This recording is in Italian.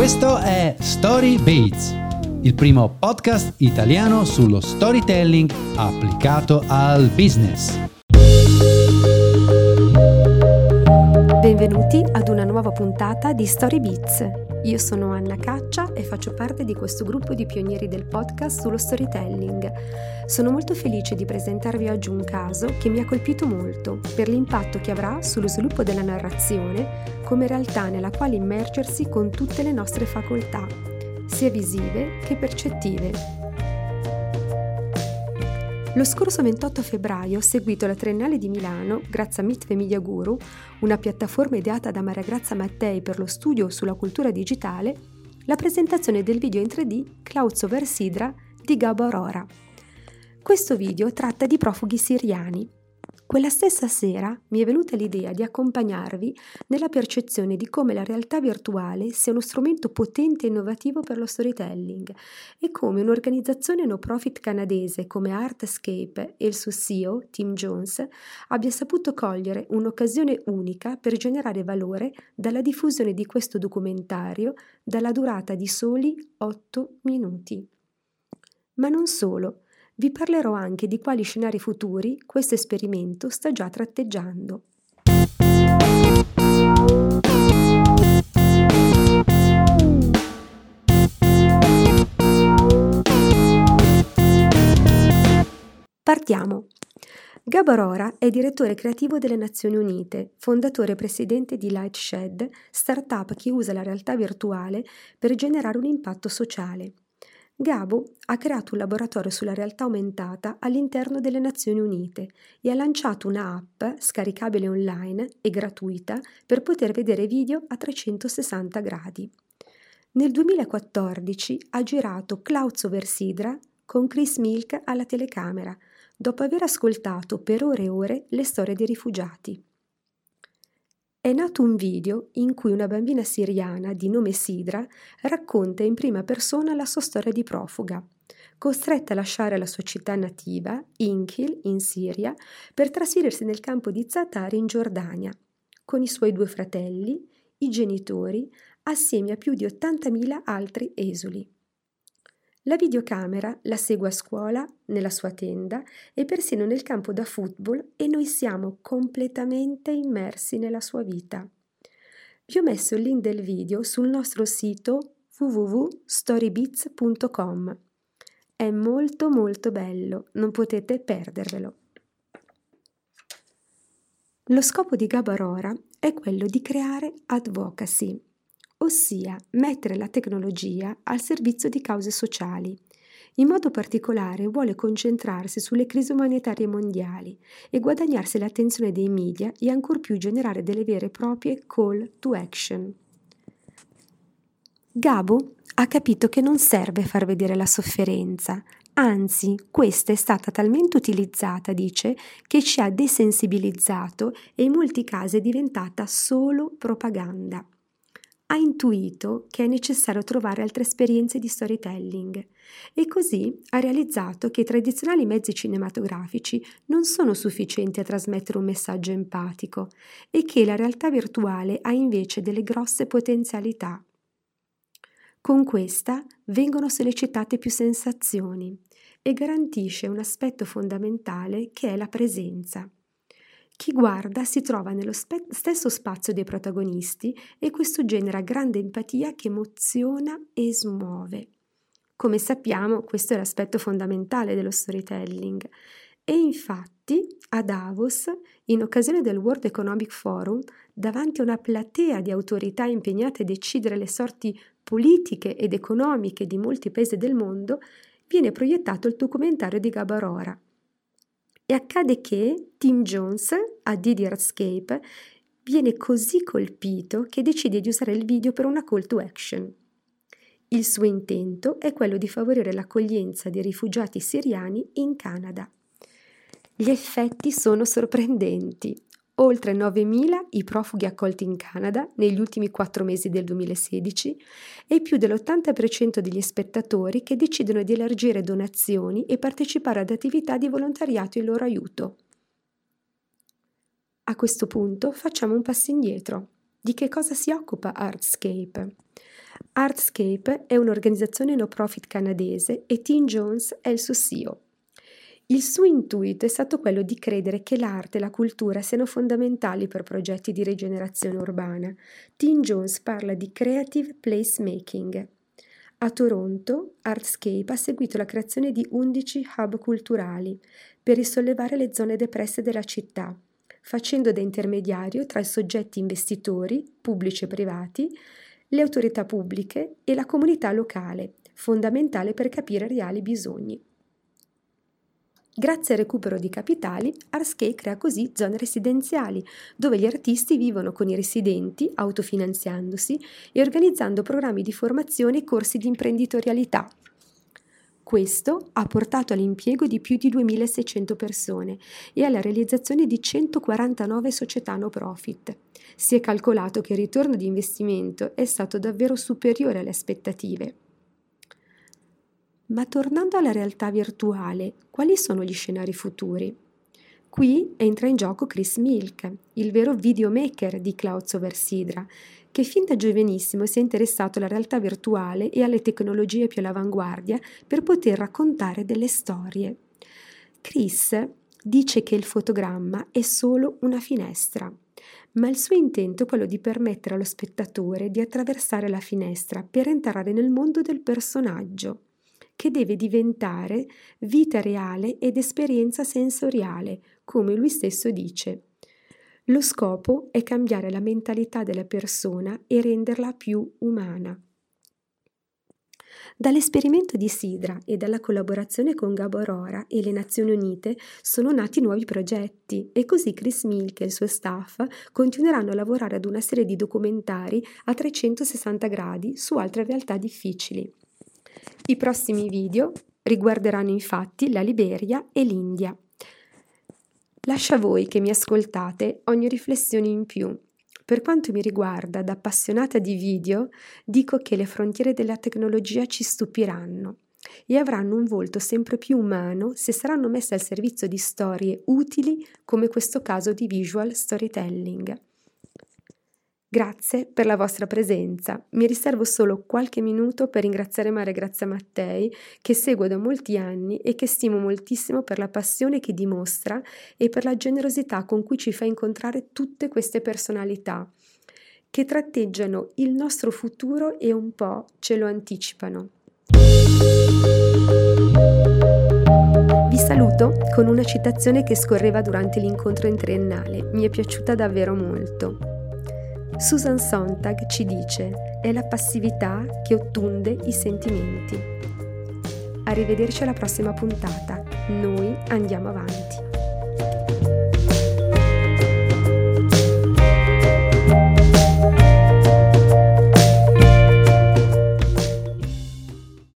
Questo è Story Beats, il primo podcast italiano sullo storytelling applicato al business. Benvenuti ad una nuova puntata di Story Beats. Io sono Anna Caccia e faccio parte di questo gruppo di pionieri del podcast sullo storytelling. Sono molto felice di presentarvi oggi un caso che mi ha colpito molto per l'impatto che avrà sullo sviluppo della narrazione come realtà nella quale immergersi con tutte le nostre facoltà, sia visive che percettive. Lo scorso 28 febbraio ho seguito la Triennale di Milano grazie a Mitve Media Guru, una piattaforma ideata da Maria Grazia Mattei per lo studio sulla cultura digitale, la presentazione del video in 3D Klaus over Sidra di Gabo Aurora. Questo video tratta di profughi siriani quella stessa sera mi è venuta l'idea di accompagnarvi nella percezione di come la realtà virtuale sia uno strumento potente e innovativo per lo storytelling e come un'organizzazione no profit canadese come Artscape e il suo CEO, Tim Jones, abbia saputo cogliere un'occasione unica per generare valore dalla diffusione di questo documentario dalla durata di soli 8 minuti. Ma non solo, vi parlerò anche di quali scenari futuri questo esperimento sta già tratteggiando. Partiamo. Gabo Arora è direttore creativo delle Nazioni Unite, fondatore e presidente di Lightshed, startup che usa la realtà virtuale per generare un impatto sociale. Gabo ha creato un laboratorio sulla realtà aumentata all'interno delle Nazioni Unite e ha lanciato un'app scaricabile online e gratuita per poter vedere video a 360 gradi. Nel 2014 ha girato Clouds over Sidra con Chris Milk alla telecamera, dopo aver ascoltato per ore e ore le storie dei rifugiati. È nato un video in cui una bambina siriana di nome Sidra racconta in prima persona la sua storia di profuga, costretta a lasciare la sua città nativa, Inkil, in Siria, per trasferirsi nel campo di Zatar in Giordania, con i suoi due fratelli, i genitori, assieme a più di 80.000 altri esuli. La videocamera la segue a scuola, nella sua tenda e persino nel campo da football e noi siamo completamente immersi nella sua vita. Vi ho messo il link del video sul nostro sito www.storybits.com. È molto molto bello, non potete perdervelo. Lo scopo di Gabarora è quello di creare advocacy, ossia mettere la tecnologia al servizio di cause sociali. In modo particolare vuole concentrarsi sulle crisi umanitarie mondiali e guadagnarsi l'attenzione dei media e ancor più generare delle vere e proprie call to action. Gabo ha capito che non serve far vedere la sofferenza, anzi questa è stata talmente utilizzata, dice, che ci ha desensibilizzato e in molti casi è diventata solo propaganda ha intuito che è necessario trovare altre esperienze di storytelling e così ha realizzato che i tradizionali mezzi cinematografici non sono sufficienti a trasmettere un messaggio empatico e che la realtà virtuale ha invece delle grosse potenzialità. Con questa vengono sollecitate più sensazioni e garantisce un aspetto fondamentale che è la presenza. Chi guarda si trova nello spe- stesso spazio dei protagonisti e questo genera grande empatia che emoziona e smuove. Come sappiamo, questo è l'aspetto fondamentale dello storytelling. E infatti, a Davos, in occasione del World Economic Forum, davanti a una platea di autorità impegnate a decidere le sorti politiche ed economiche di molti paesi del mondo, viene proiettato il documentario di Gabarora, e accade che Tim Jones, a di Artscape, viene così colpito che decide di usare il video per una call to action. Il suo intento è quello di favorire l'accoglienza dei rifugiati siriani in Canada. Gli effetti sono sorprendenti oltre 9.000 i profughi accolti in Canada negli ultimi quattro mesi del 2016 e più dell'80% degli spettatori che decidono di elargire donazioni e partecipare ad attività di volontariato in loro aiuto. A questo punto facciamo un passo indietro. Di che cosa si occupa Artscape? Artscape è un'organizzazione no profit canadese e Tim Jones è il suo CEO. Il suo intuito è stato quello di credere che l'arte e la cultura siano fondamentali per progetti di rigenerazione urbana. Tim Jones parla di creative placemaking. A Toronto, Artscape ha seguito la creazione di 11 hub culturali per risollevare le zone depresse della città, facendo da intermediario tra i soggetti investitori, pubblici e privati, le autorità pubbliche e la comunità locale, fondamentale per capire reali bisogni. Grazie al recupero di capitali, Arskey crea così zone residenziali, dove gli artisti vivono con i residenti, autofinanziandosi e organizzando programmi di formazione e corsi di imprenditorialità. Questo ha portato all'impiego di più di 2.600 persone e alla realizzazione di 149 società no profit. Si è calcolato che il ritorno di investimento è stato davvero superiore alle aspettative. Ma tornando alla realtà virtuale, quali sono gli scenari futuri? Qui entra in gioco Chris Milk, il vero videomaker di Clouds Over Sidra, che fin da giovanissimo si è interessato alla realtà virtuale e alle tecnologie più all'avanguardia per poter raccontare delle storie. Chris dice che il fotogramma è solo una finestra, ma il suo intento è quello di permettere allo spettatore di attraversare la finestra per entrare nel mondo del personaggio che deve diventare vita reale ed esperienza sensoriale, come lui stesso dice. Lo scopo è cambiare la mentalità della persona e renderla più umana. Dall'esperimento di Sidra e dalla collaborazione con Gabo Aurora e le Nazioni Unite sono nati nuovi progetti e così Chris Milk e il suo staff continueranno a lavorare ad una serie di documentari a 360 gradi su altre realtà difficili. I prossimi video riguarderanno infatti la Liberia e l'India. Lascia a voi che mi ascoltate ogni riflessione in più. Per quanto mi riguarda, da appassionata di video, dico che le frontiere della tecnologia ci stupiranno e avranno un volto sempre più umano se saranno messe al servizio di storie utili come questo caso di visual storytelling. Grazie per la vostra presenza. Mi riservo solo qualche minuto per ringraziare Maria Grazia Mattei, che seguo da molti anni e che stimo moltissimo per la passione che dimostra e per la generosità con cui ci fa incontrare tutte queste personalità, che tratteggiano il nostro futuro e un po' ce lo anticipano. Vi saluto con una citazione che scorreva durante l'incontro in triennale, mi è piaciuta davvero molto. Susan Sontag ci dice è la passività che ottunde i sentimenti. Arrivederci alla prossima puntata. Noi andiamo avanti.